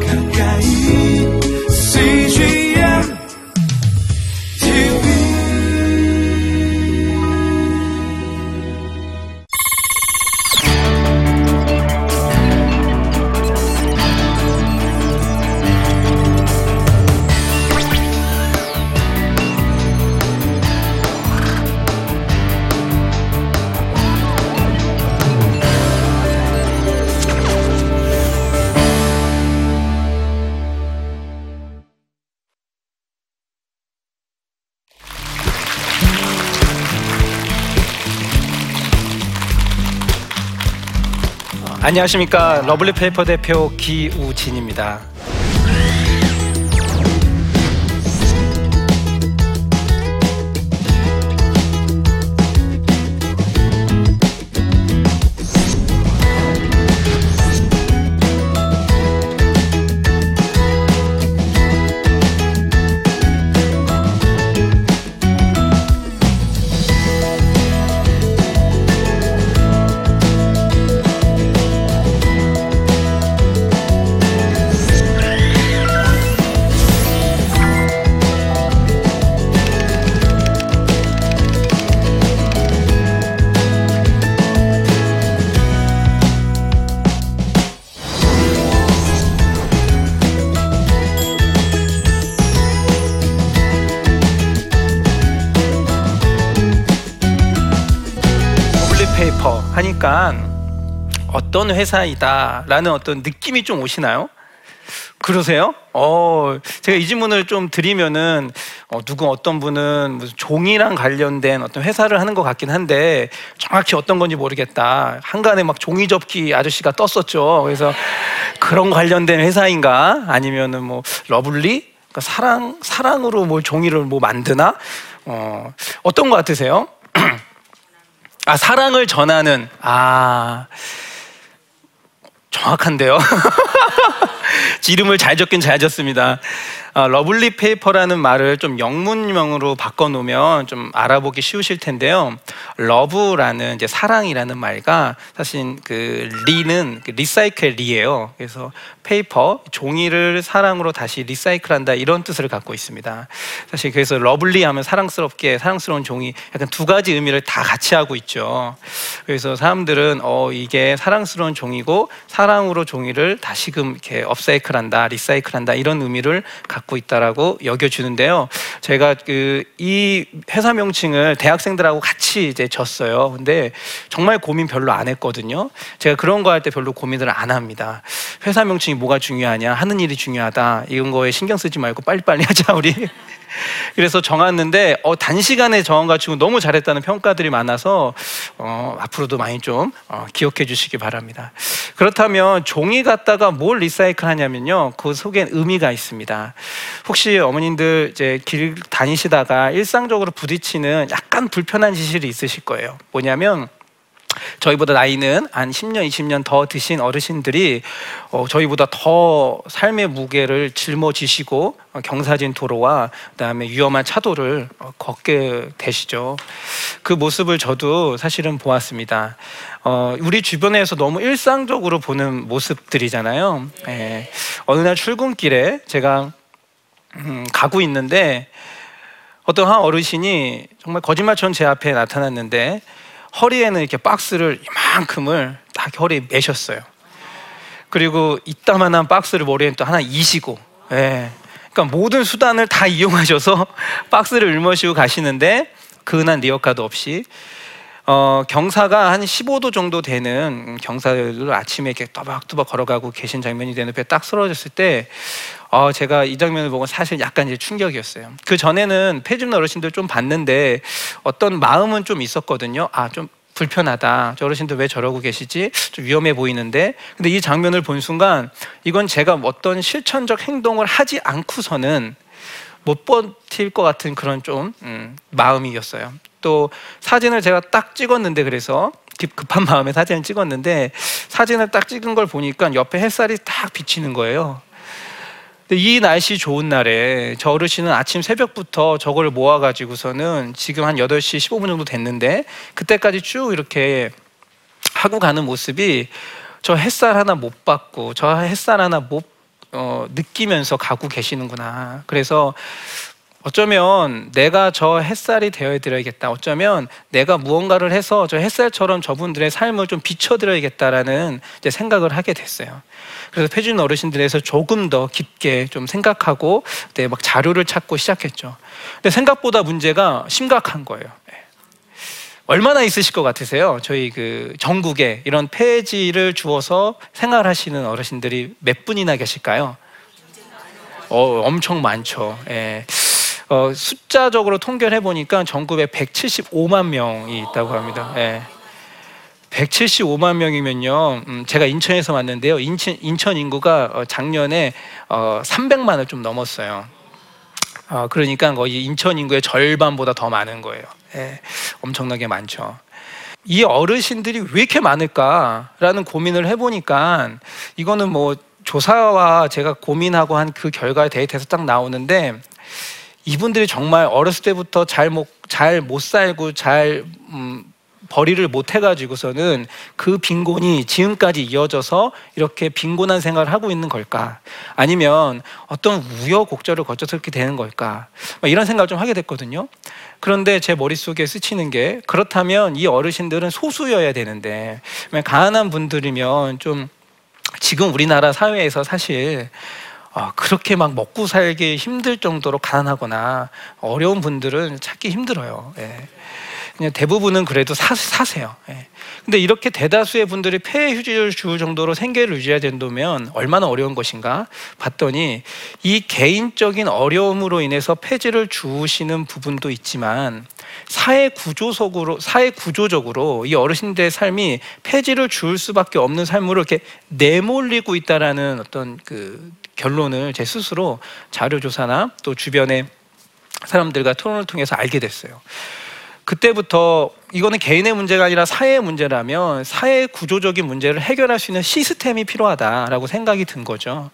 가까 안녕하십니까 러블리 페이퍼 대표 기우진입니다. 어떤 회사이다라는 어떤 느낌이 좀 오시나요? 그러세요? 어, 제가 이 질문을 좀 드리면은 어, 누구 어떤 분은 무슨 종이랑 관련된 어떤 회사를 하는 것 같긴 한데 정확히 어떤 건지 모르겠다. 항간에 막 종이 접기 아저씨가 떴었죠. 그래서 그런 관련된 회사인가? 아니면은 뭐 lovely? 그러니까 사랑 사랑으로 뭐 종이를 뭐 만드나? 어, 어떤 것 같으세요? 아 사랑을 전하는 아 정확한데요. 이름을 잘 적긴 잘 적습니다. 아, Lovely Paper라는 말을 좀 영문명으로 바꿔놓으면 좀 알아보기 쉬우실 텐데요. love라는 이제 사랑이라는 말과 사실 그 re는 그 recycle re예요. 그래서 paper 종이를 사랑으로 다시 recycle한다 이런 뜻을 갖고 있습니다. 사실 그래서 lovely하면 사랑스럽게 사랑스러운 종이 약간 두 가지 의미를 다 같이 하고 있죠. 그래서 사람들은 어 이게 사랑스러운 종이고 사랑으로 종이를 다시금 이렇게 업사이클한다, 리사이클한다 이런 의미를 갖고 있다라고 여겨주는데요. 제가 그 이 회사 명칭을 대학생들하고 같이 이제 졌어요. 근데 정말 고민 별로 안 했거든요. 제가 그런 거 할 때 별로 고민을 안 합니다. 회사 명칭 이 뭐가 중요하냐, 하는 일이 중요하다 이런 거에 신경 쓰지 말고 빨리빨리 하자 우리. 그래서 정했는데 어, 단시간에 정한 가지고 너무 잘했다는 평가들이 많아서 어, 앞으로도 많이 좀 어, 기억해 주시기 바랍니다. 그렇다면 종이 갖다가 뭘 리사이클 하냐면요. 그 속엔 의미가 있습니다. 혹시 어머님들 이제 길 다니시다가 일상적으로 부딪히는 약간 불편한 지실이 있으실 거예요. 뭐냐면 저희보다 나이는 한 10년, 20년 더 드신 어르신들이 어, 저희보다 더 삶의 무게를 짊어지시고 어, 경사진 도로와 그다음에 위험한 차도를 어, 걷게 되시죠. 그 모습을 저도 사실은 보았습니다. 어, 우리 주변에서 너무 일상적으로 보는 모습들이잖아요. 예. 어느 날 출근길에 제가 음, 가고 있는데 어떤 한 어르신이 정말 거짓말처럼 제 앞에 나타났는데 허리에는 이렇게 박스를 이만큼을 딱 허리에 매셨어요. 그리고 이따만한 박스를 머리에 또 하나 이시고, 예. 그러니까 모든 수단을 다 이용하셔서 박스를 울머시고 가시는데 그 흔한 리어카도 없이 어, 경사가 한 15도 정도 되는 경사를 아침에 이렇게 또박또박 걸어가고 계신 장면이 내 눈에 딱 쓰러졌을 때 어, 제가 이 장면을 보고 사실 약간 이제 충격이었어요. 그 전에는 폐지 줍는 어르신들 좀 봤는데 어떤 마음은 좀 있었거든요. 아, 좀 불편하다. 저 어르신들 왜 저러고 계시지? 좀 위험해 보이는데. 근데 이 장면을 본 순간 이건 제가 어떤 실천적 행동을 하지 않고서는 못 버틸 것 같은 그런 좀 음, 마음이었어요. 또 사진을 제가 딱 찍었는데 그래서 급- 급한 마음에 사진을 찍었는데 사진을 딱 찍은 걸 보니까 옆에 햇살이 딱 비치는 거예요. 근데 이 날씨 좋은 날에 저 어르신은 아침 새벽부터 저걸 모아가지고서는 지금 한 8시 15분 정도 됐는데 그때까지 쭉 이렇게 하고 가는 모습이 저 햇살 하나 못 받고 저 햇살 하나 못 어, 느끼면서 가고 계시는구나. 그래서 어쩌면 내가 저 햇살이 되어 드려야겠다. 어쩌면 내가 무언가를 해서 저 햇살처럼 저분들의 삶을 좀 비춰드려야겠다라는 생각을 하게 됐어요. 그래서 패준 어르신들에서 조금 더 깊게 좀 생각하고 그때 막 자료를 찾고 시작했죠. 근데 생각보다 문제가 심각한 거예요. 예. 얼마나 있으실 것 같으세요? 저희 그 전국에 이런 폐지를 주어서 생활하시는 어르신들이 몇 분이나 계실까요? 어, 엄청 많죠. 예. 어, 숫자적으로 통계를 해보니까 전국에 175만 명이 있다고 합니다. 예. 175만 명이면요, 음, 제가 인천에서 왔는데요. 인천, 인천 인구가 어, 작년에 어, 300만을 좀 넘었어요. 어, 그러니까 거의 인천 인구의 절반보다 더 많은 거예요. 예, 엄청나게 많죠. 이 어르신들이 왜 이렇게 많을까라는 고민을 해보니까 이거는 뭐 조사와 제가 고민하고 한 그 결과 데이터에서 딱 나오는데 이분들이 정말 어렸을 때부터 잘 못 잘못 살고 잘 음, 벌이를 못 해가지고서는 그 빈곤이 지금까지 이어져서 이렇게 빈곤한 생활을 하고 있는 걸까? 아니면 어떤 우여곡절을 거쳐서 이렇게 되는 걸까? 막 이런 생각을 좀 하게 됐거든요. 그런데 제 머릿속에 스치는 게 그렇다면 이 어르신들은 소수여야 되는데 가난한 분들이면 좀 지금 우리나라 사회에서 사실 어, 그렇게 막 먹고 살기 힘들 정도로 가난하거나 어려운 분들은 찾기 힘들어요. 예. 그냥 대부분은 그래도 사, 사세요. 예. 근데 이렇게 대다수의 분들이 폐 휴지를 줄 정도로 생계를 유지해야 된다면 얼마나 어려운 것인가 봤더니 이 개인적인 어려움으로 인해서 폐지를 주시는 부분도 있지만 사회 구조적으로 사회 구조적으로 이 어르신들의 삶이 폐지를 줄 수밖에 없는 삶으로 이렇게 내몰리고 있다라는 어떤 그 결론을 제 스스로 자료 조사나 또 주변의 사람들과 토론을 통해서 알게 됐어요. 그때부터 이거는 개인의 문제가 아니라 사회의 문제라면 사회 구조적인 문제를 해결할 수 있는 시스템이 필요하다라고 생각이 든 거죠.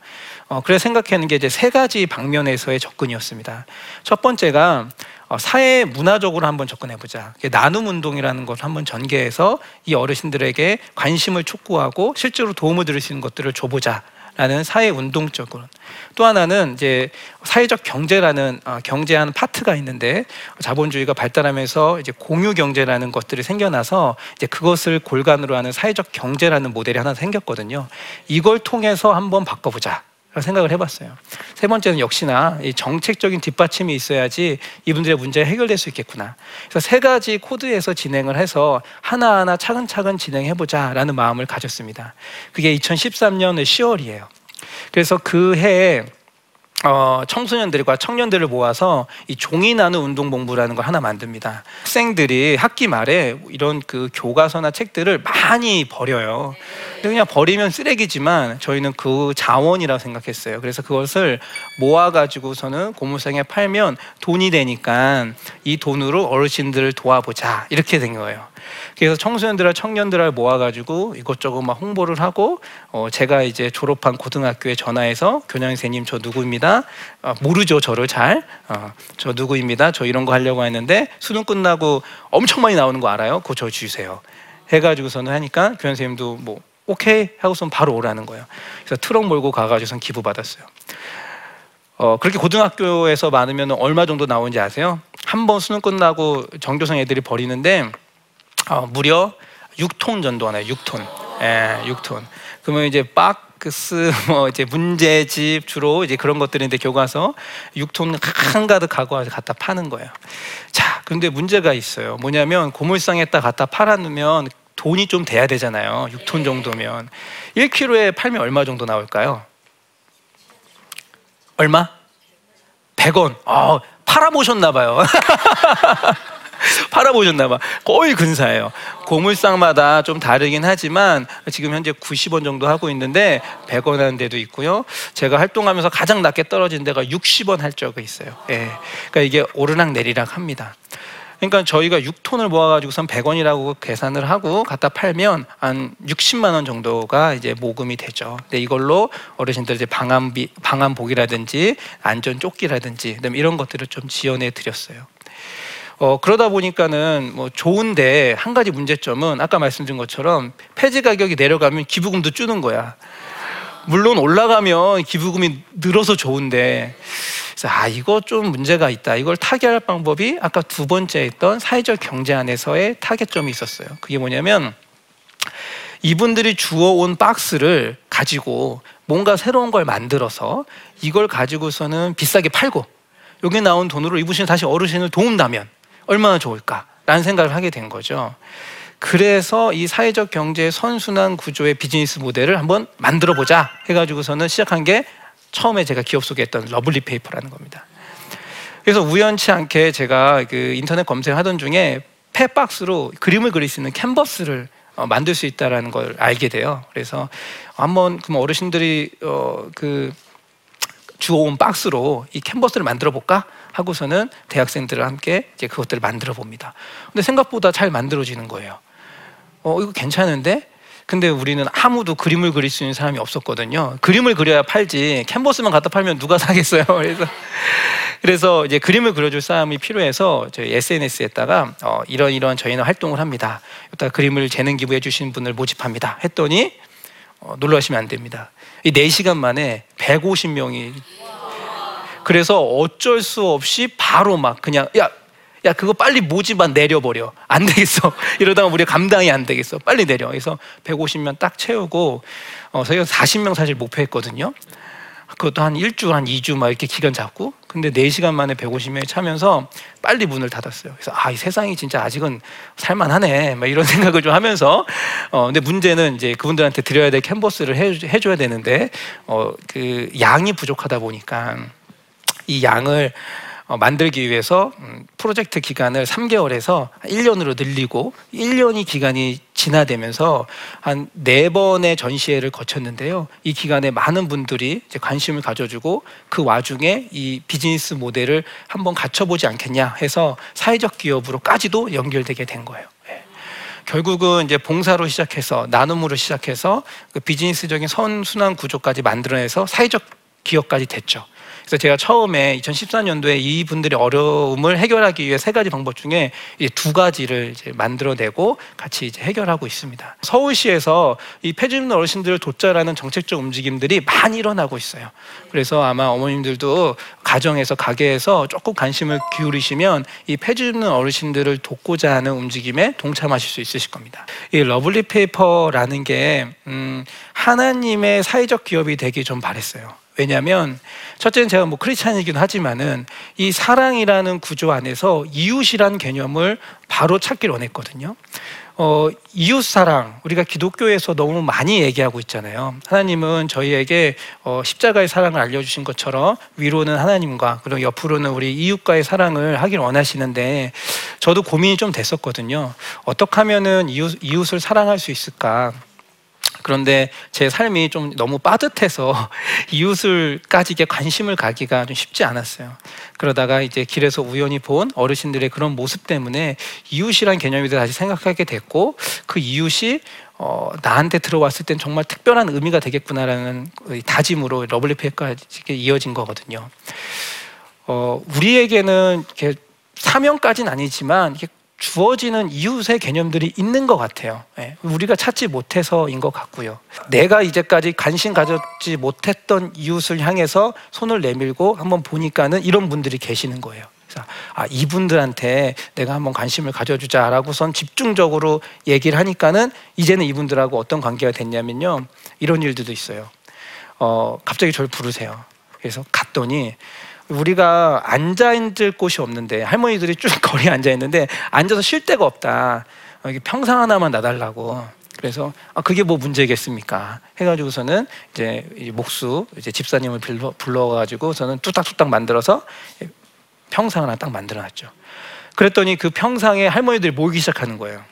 어, 그래서 생각하는 게 이제 세 가지 방면에서의 접근이었습니다. 첫 번째가 어, 사회 문화적으로 한번 접근해 보자. 나눔 운동이라는 것을 한번 전개해서 이 어르신들에게 관심을 촉구하고 실제로 도움을 드릴 수 있는 것들을 줘보자. 라는 사회 운동적으로 또 하나는 이제 사회적 경제라는 어, 경제하는 파트가 있는데 자본주의가 발달하면서 이제 공유 경제라는 것들이 생겨나서 이제 그것을 골간으로 하는 사회적 경제라는 모델이 하나 생겼거든요. 이걸 통해서 한번 바꿔보자. 생각을 해봤어요. 세 번째는 역시나 이 정책적인 뒷받침이 있어야지 이분들의 문제가 해결될 수 있겠구나. 그래서 세 가지 코드에서 진행을 해서 하나하나 차근차근 진행해보자라는 마음을 가졌습니다. 그게 2013년 10월이에요. 그래서 그 해에 어, 청소년들과 청년들을 모아서 이 종이 나누 운동본부라는 걸 하나 만듭니다. 학생들이 학기 말에 이런 그 교과서나 책들을 많이 버려요. 그냥 버리면 쓰레기지만 저희는 그 자원이라고 생각했어요. 그래서 그것을 모아가지고서는 고물상에 팔면 돈이 되니까 이 돈으로 어르신들을 도와보자 이렇게 된 거예요. 그래서 청소년들과 청년들을 모아가지고 이것저것 막 홍보를 하고 어 제가 이제 졸업한 고등학교에 전화해서 교장선생님 저 누구입니다. 어 모르죠 저를 잘. 어 저 누구입니다. 저 이런 거 하려고 했는데 수능 끝나고 엄청 많이 나오는 거 알아요? 그거 저 주세요. 해가지고서는 하니까 교장선생님도 뭐 오케이 하고선 바로 오라는 거예요. 그래서 트럭 몰고 가가지고선 기부 받았어요. 어, 그렇게 고등학교에서 많으면 얼마 정도 나오는지 아세요? 한 번 수능 끝나고 정교생 애들이 버리는데 어, 무려 6톤 정도 하나요. 6톤. 예, 6톤. 그러면 이제 박스 뭐 이제 문제집 주로 이제 그런 것들인데 교과서 6톤 한가득 와서 갖다 파는 거예요. 자, 근데 문제가 있어요. 뭐냐면 고물상에다 갖다 팔아 놓으면 돈이 좀 돼야 되잖아요. 6톤 정도면 1kg에 팔면 얼마 정도 나올까요? 얼마? 100원. 어, 팔아보셨나 봐요. 팔아보셨나 봐. 거의 근사해요. 고물상마다 좀 다르긴 하지만 지금 현재 90원 정도 하고 있는데 100원 하는 데도 있고요. 제가 활동하면서 가장 낮게 떨어진 데가 60원 할 적이 있어요. 예. 그러니까 이게 오르락 내리락 합니다. 그러니까 저희가 6톤을 모아가지고선 100원이라고 계산을 하고 갖다 팔면 한 60만 원 정도가 이제 모금이 되죠. 근데 이걸로 어르신들 이제 방한비, 방한복이라든지 안전 조끼라든지 이런 것들을 좀 지원해 드렸어요. 어, 그러다 보니까는 뭐 좋은데 한 가지 문제점은 아까 말씀드린 것처럼 폐지 가격이 내려가면 기부금도 주는 거야. 물론 올라가면 기부금이 늘어서 좋은데 아 이거 좀 문제가 있다. 이걸 타개할 방법이 아까 두 번째 했던 사회적 경제 안에서의 타겟점이 있었어요. 그게 뭐냐면 이분들이 주워온 박스를 가지고 뭔가 새로운 걸 만들어서 이걸 가지고서는 비싸게 팔고 여기 나온 돈으로 이분이 다시 어르신을 도운다면 얼마나 좋을까라는 생각을 하게 된 거죠. 그래서 이 사회적 경제 선순환 구조의 비즈니스 모델을 한번 만들어 보자 해가지고서는 시작한 게 처음에 제가 기업 소개했던 Lovely Paper라는 겁니다. 그래서 우연치 않게 제가 그 인터넷 검색하던 중에 폐박스로 그림을 그릴 수 있는 캔버스를 어, 만들 수 있다라는 걸 알게 돼요. 그래서 한번 그럼 어르신들이 어, 그 주워온 박스로 이 캔버스를 만들어 볼까 하고서는 대학생들과 함께 이제 그것들을 만들어 봅니다. 근데 생각보다 잘 만들어지는 거예요. 어 이거 괜찮은데? 근데 우리는 아무도 그림을 그릴 수 있는 사람이 없었거든요. 그림을 그려야 팔지 캔버스만 갖다 팔면 누가 사겠어요. 그래서 그래서 이제 그림을 그려줄 사람이 필요해서 저희 SNS에다가 어, 이런 이런 저희는 활동을 합니다. 이따 그림을 재능 기부해 주시는 분을 모집합니다. 했더니 어, 놀라시면 안 됩니다. 이 4시간 만에 150명이. 그래서 어쩔 수 없이 바로 막 그냥 야, 야 그거 빨리 모집안 내려버려. 안 되겠어. 이러다가 우리 감당이 안 되겠어. 빨리 내려. 그래서 150명 딱 채우고 어, 저희가 40명 사실 목표했거든요. 그것도 한 일주 한 2주 막 이렇게 기간 잡고 근데 4시간 만에 150명이 차면서 빨리 문을 닫았어요. 그래서 아, 이 세상이 진짜 아직은 살만하네. 막 이런 생각을 좀 하면서 어 근데 문제는 이제 그분들한테 드려야 될 캔버스를 해, 해줘야 되는데 어 그 양이 부족하다 보니까 이 양을 어, 만들기 위해서 음, 프로젝트 기간을 3개월에서 1년으로 늘리고 1년이 기간이 지나되면서 한 네 번의 전시회를 거쳤는데요. 이 기간에 많은 분들이 관심을 가져주고 그 와중에 이 비즈니스 모델을 한번 갖춰보지 않겠냐 해서 사회적 기업으로까지도 연결되게 된 거예요. 예. 결국은 이제 봉사로 시작해서 나눔으로 시작해서 그 비즈니스적인 선순환 구조까지 만들어내서 사회적 기업까지 됐죠. 그래서 제가 처음에 2014년도에 이 분들의 어려움을 해결하기 위해 세 가지 방법 중에 두 가지를 이제 만들어내고 같이 이제 해결하고 있습니다. 서울시에서 이 폐주민 어르신들을 돕자라는 정책적 움직임들이 많이 일어나고 있어요. 그래서 아마 어머님들도 가정에서 가게에서 조금 관심을 기울이시면 이 폐주민 어르신들을 돕고자 하는 움직임에 동참하실 수 있으실 겁니다. 이 Lovely Paper라는 게 음, 하나님의 사회적 기업이 되기 좀 바랬어요. 왜냐하면 첫째는 제가 뭐 크리스찬이기도 하지만은 이 사랑이라는 구조 안에서 이웃이라는 개념을 바로 찾기를 원했거든요. 어, 이웃 사랑 우리가 기독교에서 너무 많이 얘기하고 있잖아요. 하나님은 저희에게 어, 십자가의 사랑을 알려주신 것처럼 위로는 하나님과 그리고 옆으로는 우리 이웃과의 사랑을 하길 원하시는데 저도 고민이 좀 됐었거든요. 어떻게 하면은 이웃, 이웃을 사랑할 수 있을까? 그런데 제 삶이 좀 너무 빠듯해서 이웃을 까지게 관심을 가기가 좀 쉽지 않았어요. 그러다가 이제 길에서 우연히 본 어르신들의 그런 모습 때문에 이웃이란 개념에 대해 다시 생각하게 됐고 그 이웃이 어, 나한테 들어왔을 땐 정말 특별한 의미가 되겠구나라는 다짐으로 러블리페까지 이어진 거거든요. 어, 우리에게는 이렇게 사명까지는 아니지만 이게 주어지는 이웃의 개념들이 있는 것 같아요. 예, 우리가 찾지 못해서인 것 같고요. 내가 이제까지 관심 가졌지 못했던 이웃을 향해서 손을 내밀고 한번 보니까는 이런 분들이 계시는 거예요. 아 이분들한테 내가 한번 관심을 가져주자라고선 집중적으로 얘기를 하니까는 이제는 이분들하고 어떤 관계가 됐냐면요 이런 일들도 있어요. 어 갑자기 저를 부르세요. 그래서 갔더니 우리가 앉아 있을 곳이 없는데 할머니들이 쭉 거리에 앉아 있는데 앉아서 쉴 데가 없다. 여기 평상 하나만 놔달라고. 그래서 아 그게 뭐 문제겠습니까? 해가지고서는 이제 목수 이제 집사님을 불러 불러가지고 저는 뚝딱뚝딱 만들어서 평상 하나 딱 만들어놨죠. 그랬더니 그 평상에 할머니들이 모이기 시작하는 거예요.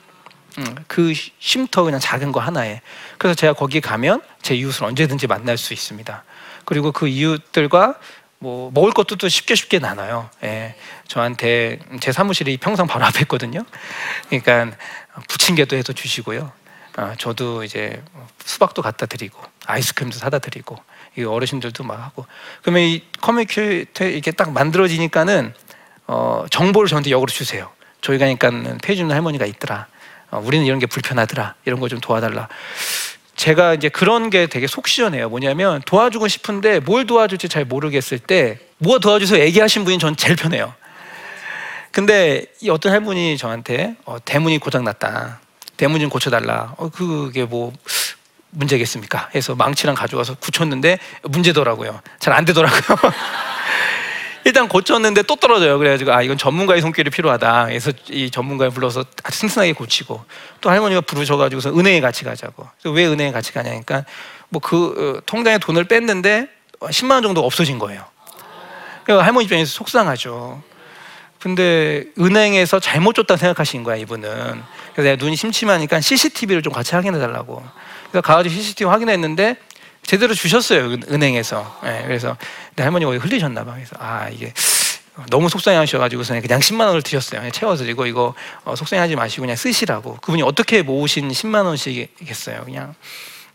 음, 그 쉼터 그냥 작은 거 하나에. 그래서 제가 거기 가면 제 이웃을 언제든지 만날 수 있습니다. 그리고 그 이웃들과 뭐 먹을 것도 또 쉽게 쉽게 나눠요. 예. 저한테 제 사무실이 평상 바로 앞에 있거든요. 그러니까 부침개도 해서 주시고요. 아, 저도 이제 수박도 갖다 드리고 아이스크림도 사다 드리고 이 어르신들도 막 하고 그러면 이 커뮤니케이터 이렇게 딱 만들어지니까는 어, 정보를 저한테 역으로 주세요. 저희 가니까는 폐주는 할머니가 있더라. 어, 우리는 이런 게 불편하더라. 이런 거 좀 도와달라. 제가 이제 그런 게 되게 속 시원해요. 뭐냐면 도와주고 싶은데 뭘 도와줄지 잘 모르겠을 때 뭐 도와주세요 얘기하신 분이 전 제일 편해요. 근데 이 어떤 할머니 저한테 어, 대문이 고장 났다. 대문 좀 고쳐달라. 어, 그게 뭐 문제겠습니까? 해서 망치랑 가져가서 굳혔는데 문제더라고요. 잘 안 되더라고요. 일단 고쳤는데 또 떨어져요. 그래가지고 아 이건 전문가의 손길이 필요하다. 그래서 이 전문가를 불러서 아주 튼튼하게 고치고 또 할머니가 부르셔가지고서 은행에 같이 가자고. 그래서 왜 은행에 같이 가냐니까 뭐 그 통장에 돈을 뺐는데 10만 원 정도 없어진 거예요. 그러니까 할머니 입장에서 속상하죠. 근데 은행에서 잘못 줬다 생각하신 거야 이분은. 그래서 내가 눈이 심심하니까 CCTV를 좀 같이 확인해 달라고. 그래서 가가지고 CCTV 확인했는데 제대로 주셨어요 은- 은행에서. 예, 그래서 내 할머니가 거기 흘리셨나 봐. 그래서 아 이게 너무 속상해하셔가지고서 그냥 10만 원을. 그냥 채워서 이거 이거 어, 속상해하지 마시고 그냥 쓰시라고. 그분이 어떻게 모으신 10만 원씩이겠어요. 그냥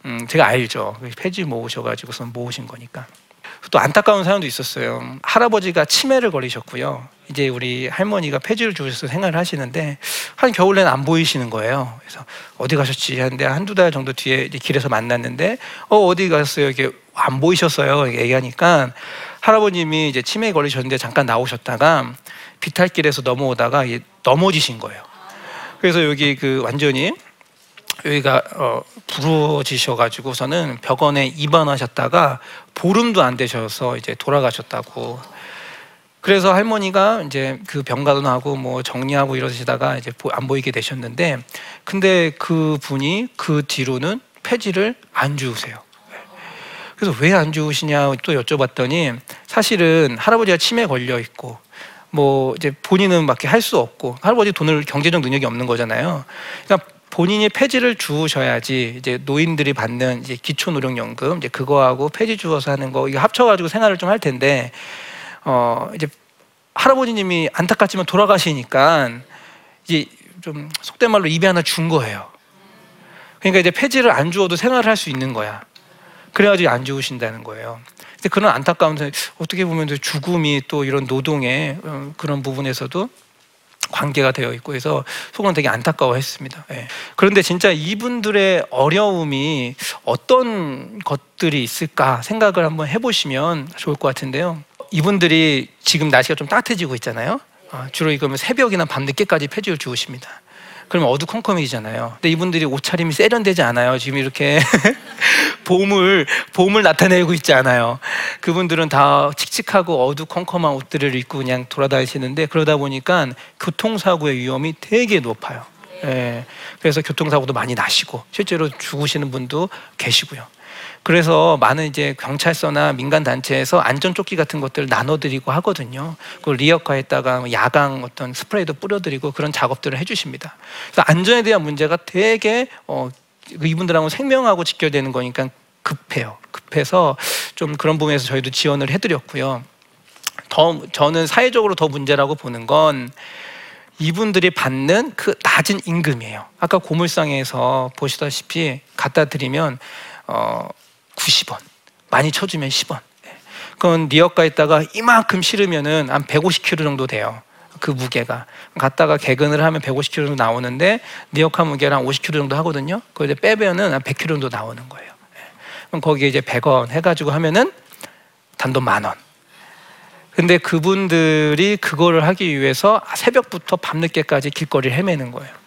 음, 제가 알죠. 폐지 모으셔가지고서 모으신 거니까. 또 안타까운 사연도 있었어요. 할아버지가 치매를 걸리셨고요. 이제 우리 할머니가 폐지를 주셔서 생활을 하시는데 한 겨울에는 안 보이시는 거예요. 그래서 어디 가셨지 하는데 한두 달 정도 뒤에 이제 길에서 만났는데 어 어디 가셨어요? 이게 안 보이셨어요. 얘기하니까 할아버님이 이제 치매에 걸리셨는데 잠깐 나오셨다가 비탈길에서 넘어오다가 넘어지신 거예요. 그래서 여기 그 완전히 여기가 어, 부러지셔가지고서는 병원에 입원하셨다가 보름도 안 되셔서 이제 돌아가셨다고. 그래서 할머니가 이제 그 병가도 뭐 정리하고 이러시다가 이제 보- 안 보이게 되셨는데, 근데 그 분이 그 뒤로는 폐지를 안 주우세요. 그래서 왜 안 주우시냐 또 여쭤봤더니 사실은 할아버지가 치매 걸려 있고 뭐 이제 본인은 밖에 할수 없고 할아버지 돈을 경제적 능력이 없는 거잖아요. 그러니까 본인이 폐지를 주우셔야지 이제 노인들이 받는 이제 기초 노령 연금 이제 그거하고 폐지 주워서 하는 거 이거 합쳐 가지고 생활을 좀 할 텐데 어 이제 할아버지님이 안타깝지만 돌아가시니까 이제 좀 속된 말로 입에 하나 준 거예요. 그러니까 이제 폐지를 안 주어도 생활을 할 수 있는 거야. 그래가지고 안 주우신다는 거예요. 근데 그런 안타까운 사- 어떻게 보면 또 죽음이 또 이런 노동의 어, 그런 부분에서도 관계가 되어 있고 해서 속으로 되게 안타까워했습니다. 예. 그런데 진짜 이분들의 어려움이 어떤 것들이 있을까 생각을 한번 해보시면 좋을 것 같은데요. 이분들이 지금 날씨가 좀 따뜻해지고 있잖아요. 아, 주로 이거면 새벽이나 밤 늦게까지 폐지를 주우십니다. 그러면 어두컴컴해지잖아요. 근데 이분들이 옷차림이 세련되지 않아요. 지금 이렇게 봄을 봄을 나타내고 있지 않아요. 그분들은 다 칙칙하고 어두컴컴한 옷들을 입고 그냥 돌아다니시는데 그러다 보니까 교통사고의 위험이 되게 높아요. 예. 그래서 교통사고도 많이 나시고 실제로 죽으시는 분도 계시고요. 그래서 많은 이제 경찰서나 민간 단체에서 안전 조끼 같은 것들 을 나눠드리고 하거든요. 그걸 리어카에다가 야광 어떤 스프레이도 뿌려드리고 그런 작업들을 해주십니다. 그래서 안전에 대한 문제가 되게 어, 이분들하고 생명하고 직결되는 거니까 급해요. 급해서 좀 그런 부분에서 저희도 지원을 해드렸고요. 더 저는 사회적으로 더 문제라고 보는 건 이분들이 받는 그 낮은 임금이에요. 아까 고물상에서 보시다시피 갖다 드리면 어 90원 많이 쳐주면 10원. 그건 리어가에다가 이만큼 실으면은 한 150kg 정도 돼요. 그 무게가 갖다가 개근을 하면 150kg 정도 나오는데 리어카 무게를 한 50kg 정도 하거든요. 그걸 이제 빼면은 한 100kg 정도 나오는 거예요. 예. 그럼 거기에 이제 100원 해가지고 하면은 단돈 만 원. 근데 그분들이 그거를 하기 위해서 새벽부터 밤늦게까지 길거리를 헤매는 거예요.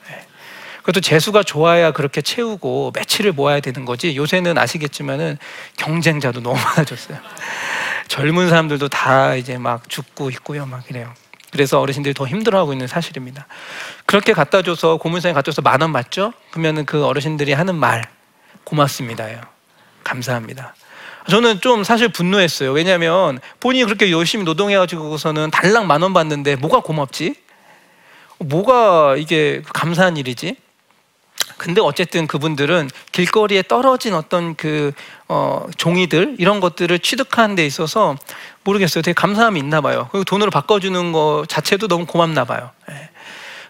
예. 그것도 재수가 좋아야 그렇게 채우고 며칠을 모아야 되는 거지. 요새는 아시겠지만은 경쟁자도 너무 많아졌어요. 젊은 사람들도 다 이제 막 죽고 있고요, 막 이래요. 그래서 어르신들이 더 힘들어하고 있는 사실입니다. 그렇게 갖다 줘서 고물상에 갖다 줘서 만 원 맞죠? 그러면은 그 어르신들이 하는 말 고맙습니다요. 감사합니다. 저는 좀 사실 분노했어요. 왜냐하면 본인이 그렇게 열심히 노동해가지고서는 달랑 만 원 받는데 뭐가 고맙지? 뭐가 이게 감사한 일이지? 근데 어쨌든 그분들은 길거리에 떨어진 어떤 그 어, 종이들 이런 것들을 취득하는 데 있어서 모르겠어요. 되게 감사함이 있나 봐요. 그리고 돈으로 바꿔주는 거 자체도 너무 고맙나 봐요. 예.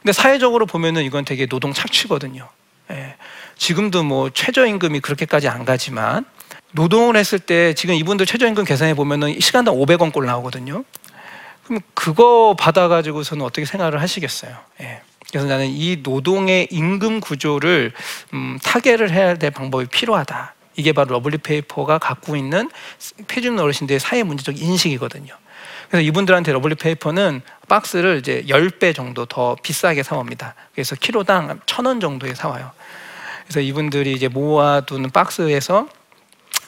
근데 사회적으로 보면은 이건 되게 노동 착취거든요. 예. 지금도 뭐 최저임금이 그렇게까지 안 가지만 노동을 했을 때 지금 이분들 최저임금 계산해 보면은 시간당 500원 꼴 나오거든요. 그럼 그거 받아가지고서는 어떻게 생활을 하시겠어요? 예. 그래서 나는 이 노동의 임금 구조를 음, 타개를 해야 될 방법이 필요하다. 이게 바로 Lovely Paper가 갖고 있는 폐지 줍는 어르신들의 사회 문제적 인식이거든요. 그래서 이분들한테 Lovely Paper는 박스를 이제 10배 정도 더 비싸게 사옵니다. 그래서 키로당 1,000원 정도에 사와요. 그래서 이분들이 이제 모아두는 박스에서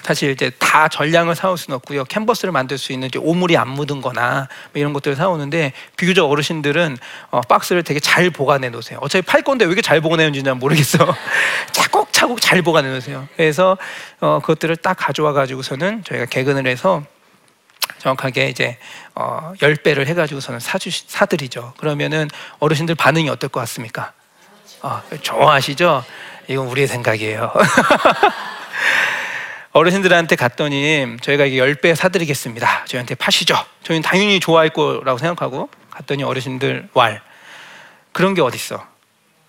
사실 이제 다 전량을 사올 수는 없고요. 캔버스를 만들 수 있는 오물이 안 묻은 거나 뭐 이런 것들을 사오는데 비교적 어르신들은 어, 박스를 되게 잘 보관해 놓으세요. 어차피 팔 건데 왜 이렇게 잘 보관해 놓는지 는 모르겠어. 차곡차곡 잘 보관해 놓으세요. 그래서 어, 그것들을 딱 가져와 가지고서는 저희가 개근을 해서 정확하게 이제 어, 10배를 해가지고서는 사주, 사드리죠. 그러면은 어르신들 반응이 어떨 것 같습니까? 어, 좋아하시죠? 이건 우리의 생각이에요. 어르신들한테 갔더니 저희가 이게 10배 사드리겠습니다. 저희한테 파시죠. 저희는 당연히 좋아할 거라고 생각하고 갔더니 어르신들 왈. 그런 게 어딨어.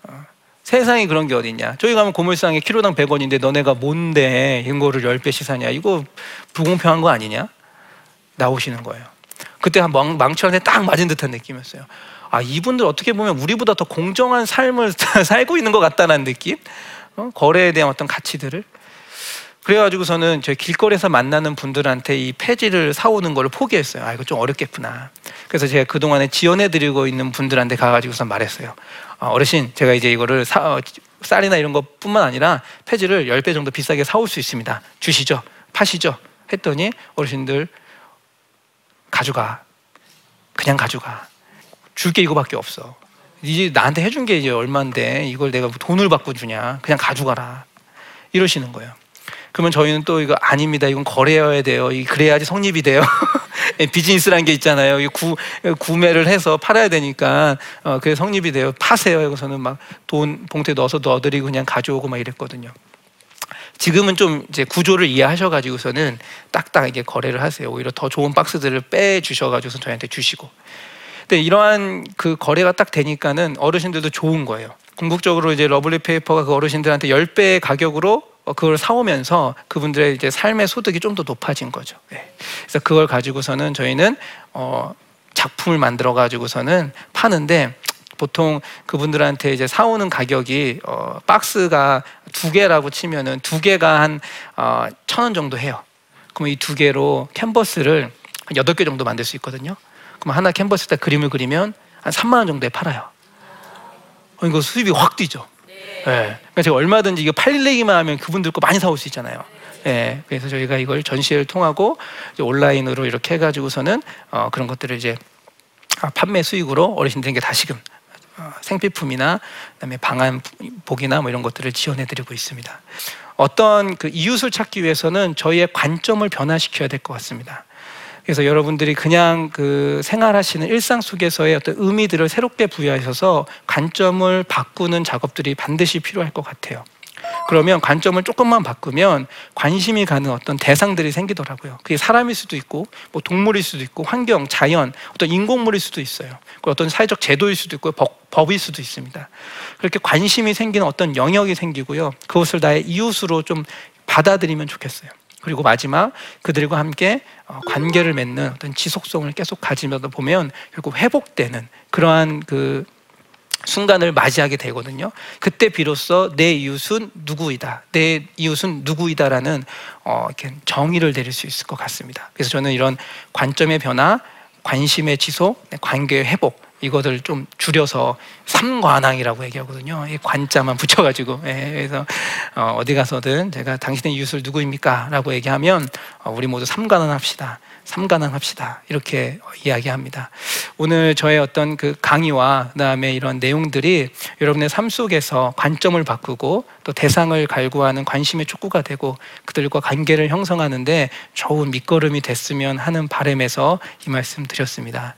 어, 세상에 그런 게 어딨냐. 저희 가면 고물상에 키로당 100원인데 너네가 뭔데 이거를 10배씩 사냐. 이거 불공평한 거 아니냐? 나오시는 거예요. 그때 한 망, 망치한테 딱 맞은 듯한 느낌이었어요. 아, 이분들 어떻게 보면 우리보다 더 공정한 삶을 살고 있는 것 같다는 느낌? 어? 거래에 대한 어떤 가치들을. 그래가지고서는 저희 길거리에서 만나는 분들한테 이 폐지를 사오는 걸 포기했어요. 아, 이거 좀 어렵겠구나. 그래서 제가 그 동안에 지원해 드리고 있는 분들한테 가가지고서 말했어요. 아, 어르신, 제가 이제 이거를 사, 어, 쌀이나 이런 것뿐만 아니라 폐지를 10배 정도 비싸게 사올 수 있습니다. 주시죠. 파시죠. 했더니 어르신들 가져가. 그냥 가져가. 줄 게 이거밖에 없어. 이제 나한테 해준 게 이제 얼마인데 이걸 내가 돈을 받고 주냐. 그냥 가져가라. 이러시는 거예요. 그러면 저희는 또 이거 아닙니다. 이건 거래해야 돼요. 그래야지 성립이 돼요. 예, 비즈니스라는 게 있잖아요. 구, 구매를 해서 팔아야 되니까 어, 그게 성립이 돼요. 파세요. 여기서는 막 돈 봉투에 넣어서 넣어드리고 그냥 가져오고 막 이랬거든요. 지금은 좀 이제 구조를 이해하셔가지고서는 딱딱 이게 거래를 하세요. 오히려 더 좋은 박스들을 빼 주셔가지고서 저희한테 주시고. 근데 이러한 그 거래가 딱 되니까는 어르신들도 좋은 거예요. 궁극적으로 이제 Lovely Paper가 그 어르신들한테 10배의 가격으로 어, 그걸 사오면서 그분들의 이제 삶의 소득이 좀 더 높아진 거죠. 네. 그래서 그걸 가지고서는 저희는 어, 작품을 만들어 가지고서는 파는데 보통 그분들한테 이제 사오는 가격이 어, 박스가 두 개라고 치면은 두 개가 한 어, 천 원 정도 해요. 그럼 이 두 개로 캔버스를 한 여덟 개 정도 만들 수 있거든요. 그럼 하나 캔버스에 그림을 그리면 한 3만 원 정도에 팔아요. 어, 이거 수입이 확 뛰죠. 네. 그러니까 제가 얼마든지 이거 팔리기만 하면 그분들 거 많이 사올 수 있잖아요. 네. 그래서 저희가 이걸 전시회를 통하고 온라인으로 이렇게 해가지고서는 어, 그런 것들을 이제 아, 판매 수익으로 어르신들에게 다시금 어, 생필품이나 그다음에 방한 복이나 뭐 이런 것들을 지원해드리고 있습니다. 어떤 그 이웃을 찾기 위해서는 저희의 관점을 변화시켜야 될 것 같습니다. 그래서 여러분들이 그냥 그 생활하시는 일상 속에서의 어떤 의미들을 새롭게 부여하셔서 관점을 바꾸는 작업들이 반드시 필요할 것 같아요. 그러면 관점을 조금만 바꾸면 관심이 가는 어떤 대상들이 생기더라고요. 그게 사람일 수도 있고, 뭐 동물일 수도 있고, 환경, 자연, 어떤 인공물일 수도 있어요. 어떤 사회적 제도일 수도 있고, 법, 법일 수도 있습니다. 그렇게 관심이 생기는 어떤 영역이 생기고요. 그것을 나의 이웃으로 좀 받아들이면 좋겠어요. 그리고 마지막 그들과 함께 어, 관계를 맺는 어떤 지속성을 계속 가지면서 보면 결국 회복되는 그러한 그 순간을 맞이하게 되거든요. 그때 비로소 내 이웃은 누구이다, 내 이웃은 누구이다라는 어, 이렇게 정의를 내릴 수 있을 것 같습니다. 그래서 저는 이런 관점의 변화, 관심의 지속, 네, 관계의 회복 이것을 좀 줄여서 삼관왕이라고 얘기하거든요. 이 관자만 붙여가지고 예, 그래서 어, 디 가서든 제가 당신의 이웃을 누구입니까?라고 얘기하면 어, 우리 모두 삼관왕 합시다. 삼관왕 합시다. 이렇게 이야기합니다. 오늘 저의 어떤 그 강의와 그다음에 이런 내용들이 여러분의 삶 속에서 관점을 바꾸고 또 대상을 갈구하는 관심의 촉구가 되고 그들과 관계를 형성하는데 좋은 밑거름이 됐으면 하는 바람에서 이 말씀 드렸습니다.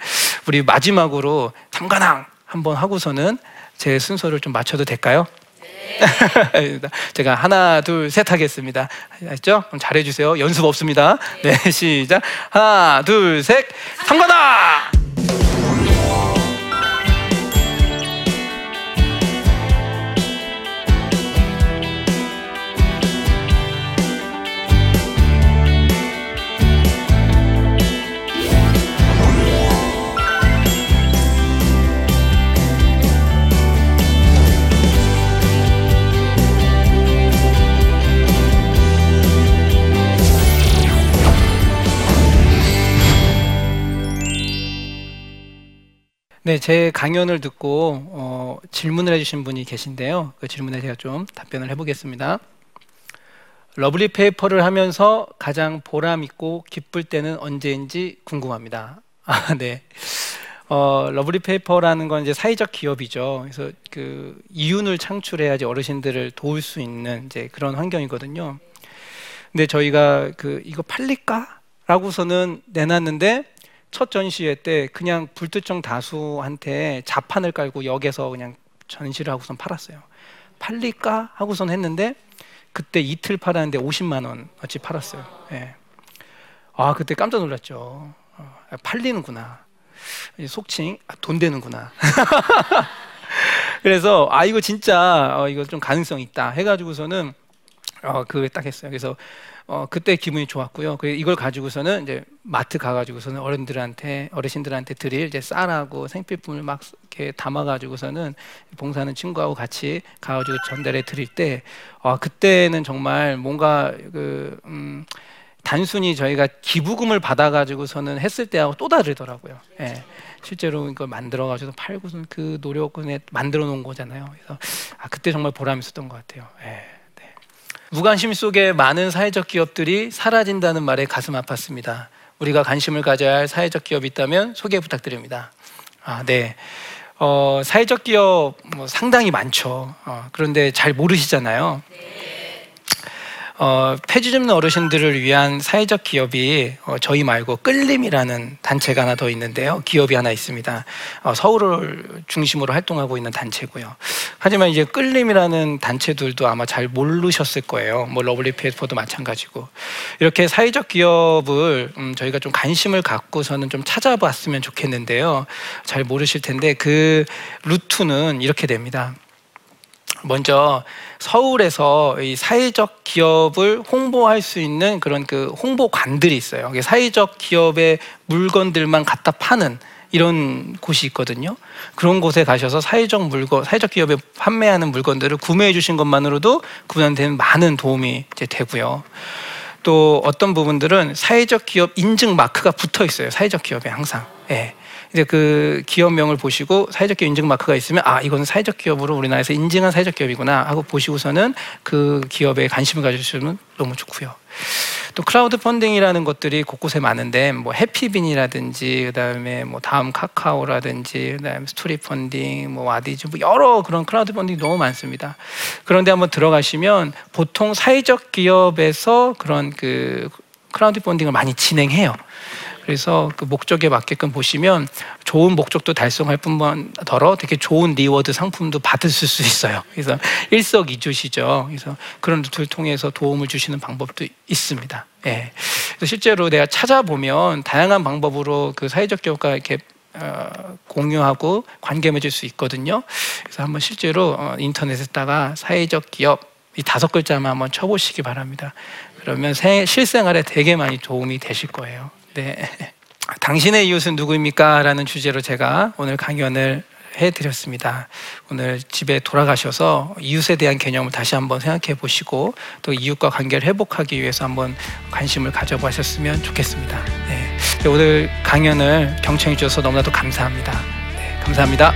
우리 마지막으로 삼관왕 한번 하고서는 제 순서를 좀 맞춰도 될까요? 제가 하나, 둘, 셋 하겠습니다. 알죠? 그럼 잘해주세요. 연습 없습니다. 네, 시작. 하나, 둘, 셋. 상관아! 네, 제 강연을 듣고 어, 질문을 해주신 분이 계신데요. 그 질문에 제가 좀 답변을 해보겠습니다. Lovely Paper를 하면서 가장 보람 있고 기쁠 때는 언제인지 궁금합니다. 아, 네. 어, Lovely Paper라는 건 이제 사회적 기업이죠. 그래서 그 이윤을 창출해야지 어르신들을 도울 수 있는 이제 그런 환경이거든요. 근데 저희가 그 이거 팔릴까 라고서는 내놨는데 첫 전시회 때 그냥 불특정 다수한테 자판을 깔고 역에서 그냥 전시를 하고선 팔았어요. 팔릴까 하고선 했는데 그때 이틀 팔았는데 50만 원어치 팔았어요. 예. 아 그때 깜짝 놀랐죠. 어, 팔리는구나. 속칭 아, 돈 되는구나. 그래서 아 이거 진짜 어, 이거 좀 가능성 있다 해가지고서는 어, 그딱 했어요. 그래서 어, 그때 기분이 좋았고요. 그 이걸 가지고서는 이제 마트 가가지고서는 어른들한테 어르신들한테 드릴 이제 쌀하고 생필품을 막 이렇게 담아가지고서는 봉사하는 친구하고 같이 가가지고 전달해 드릴 때, 어, 그때는 정말 뭔가 그 음, 단순히 저희가 기부금을 받아가지고서는 했을 때하고 또 다르더라고요. 예. 실제로 이걸 만들어가지고 팔고선 그 노력을 만들어 놓은 거잖아요. 그래서 아, 그때 정말 보람 있었던 것 같아요. 예. 무관심 속에 많은 사회적 기업들이 사라진다는 말에 가슴 아팠습니다. 우리가 관심을 가져야 할 사회적 기업이 있다면 소개 부탁드립니다. 아, 네. 어, 사회적 기업 뭐 상당히 많죠. 어, 그런데 잘 모르시잖아요. 네. 어, 폐지 줍는 어르신들을 위한 사회적 기업이 어, 저희 말고 끌림이라는 단체가 하나 더 있는데요. 기업이 하나 있습니다. 어, 서울을 중심으로 활동하고 있는 단체고요. 하지만 이제 끌림이라는 단체들도 아마 잘 모르셨을 거예요. 뭐 러블리 페이퍼도 마찬가지고 이렇게 사회적 기업을 음, 저희가 좀 관심을 갖고서는 좀 찾아봤으면 좋겠는데요. 잘 모르실 텐데 그 루트는 이렇게 됩니다. 먼저 서울에서 이 사회적 기업을 홍보할 수 있는 그런 그 홍보관들이 있어요. 사회적 기업의 물건들만 갖다 파는 이런 곳이 있거든요. 그런 곳에 가셔서 사회적 물건, 사회적 기업에 판매하는 물건들을 구매해 주신 것만으로도 그분한테는 많은 도움이 이제 되고요. 또 어떤 부분들은 사회적 기업 인증 마크가 붙어 있어요. 사회적 기업에 항상. 예. 이제 그 기업명을 보시고 사회적 기업 인증 마크가 있으면 아 이거는 사회적 기업으로 우리나라에서 인증한 사회적 기업이구나 하고 보시고서는 그 기업에 관심을 가져주시면 너무 좋고요. 또 크라우드 펀딩이라는 것들이 곳곳에 많은데 뭐 해피빈이라든지 그다음에 뭐 다음 카카오라든지 그다음에 스토리 펀딩 뭐 와디즈 뭐 여러 그런 크라우드 펀딩이 너무 많습니다. 그런데 한번 들어가시면 보통 사회적 기업에서 그런 그 크라우드 펀딩을 많이 진행해요. 그래서 그 목적에 맞게끔 보시면 좋은 목적도 달성할 뿐만 더러 되게 좋은 reward 상품도 받으실 수 있어요. 그래서 일석이조시죠. 그래서 그런 루트를 통해서 도움을 주시는 방법도 있습니다. 예. 그래서 실제로 내가 찾아보면 다양한 방법으로 그 사회적 기업과 이렇게 어, 공유하고 관계 맺을 수 있거든요. 그래서 한번 실제로 어, 인터넷에다가 사회적 기업 이 다섯 글자만 한번 쳐보시기 바랍니다. 그러면 생, 실생활에 되게 많이 도움이 되실 거예요. 네. 당신의 이웃은 누구입니까? 라는 주제로 제가 오늘 강연을 해드렸습니다. 오늘 집에 돌아가셔서 이웃에 대한 개념을 다시 한번 생각해 보시고 또 이웃과 관계를 회복하기 위해서 한번 관심을 가져보셨으면 좋겠습니다. 네. 오늘 강연을 경청해 주셔서 너무나도 감사합니다. 네, 감사합니다.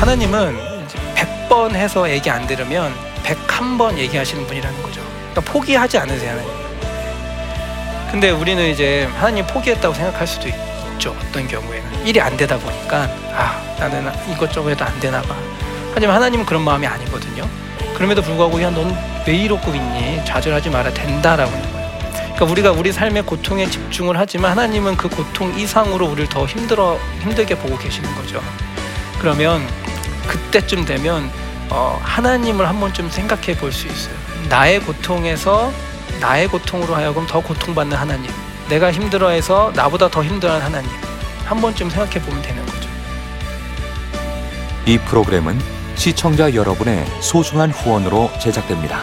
하나님은 100번 해서 얘기 안 들으면 101번 얘기하시는 분이라는 거죠. 그러니까 포기하지 않으세요, 하나님. 근데 우리는 이제 하나님 포기했다고 생각할 수도 있죠. 어떤 경우에는. 일이 안 되다 보니까, 아, 나는 이것저것 해도 안 되나 봐. 하지만 하나님은 그런 마음이 아니거든요. 그럼에도 불구하고, 야, 넌 왜 이러고 있니? 좌절하지 마라. 된다라고 하는 거예요. 그러니까 우리가 우리 삶의 고통에 집중을 하지만 하나님은 그 고통 이상으로 우리를 더 힘들어, 힘들게 보고 계시는 거죠. 그러면 그때쯤 되면 어, 하나님을 한 번쯤 생각해 볼 수 있어요. 나의 고통에서 나의 고통으로 하여금 더 고통받는 하나님, 내가 힘들어해서 나보다 더 힘들어하는 하나님, 한 번쯤 생각해 보면 되는 거죠. 이 프로그램은 시청자 여러분의 소중한 후원으로 제작됩니다.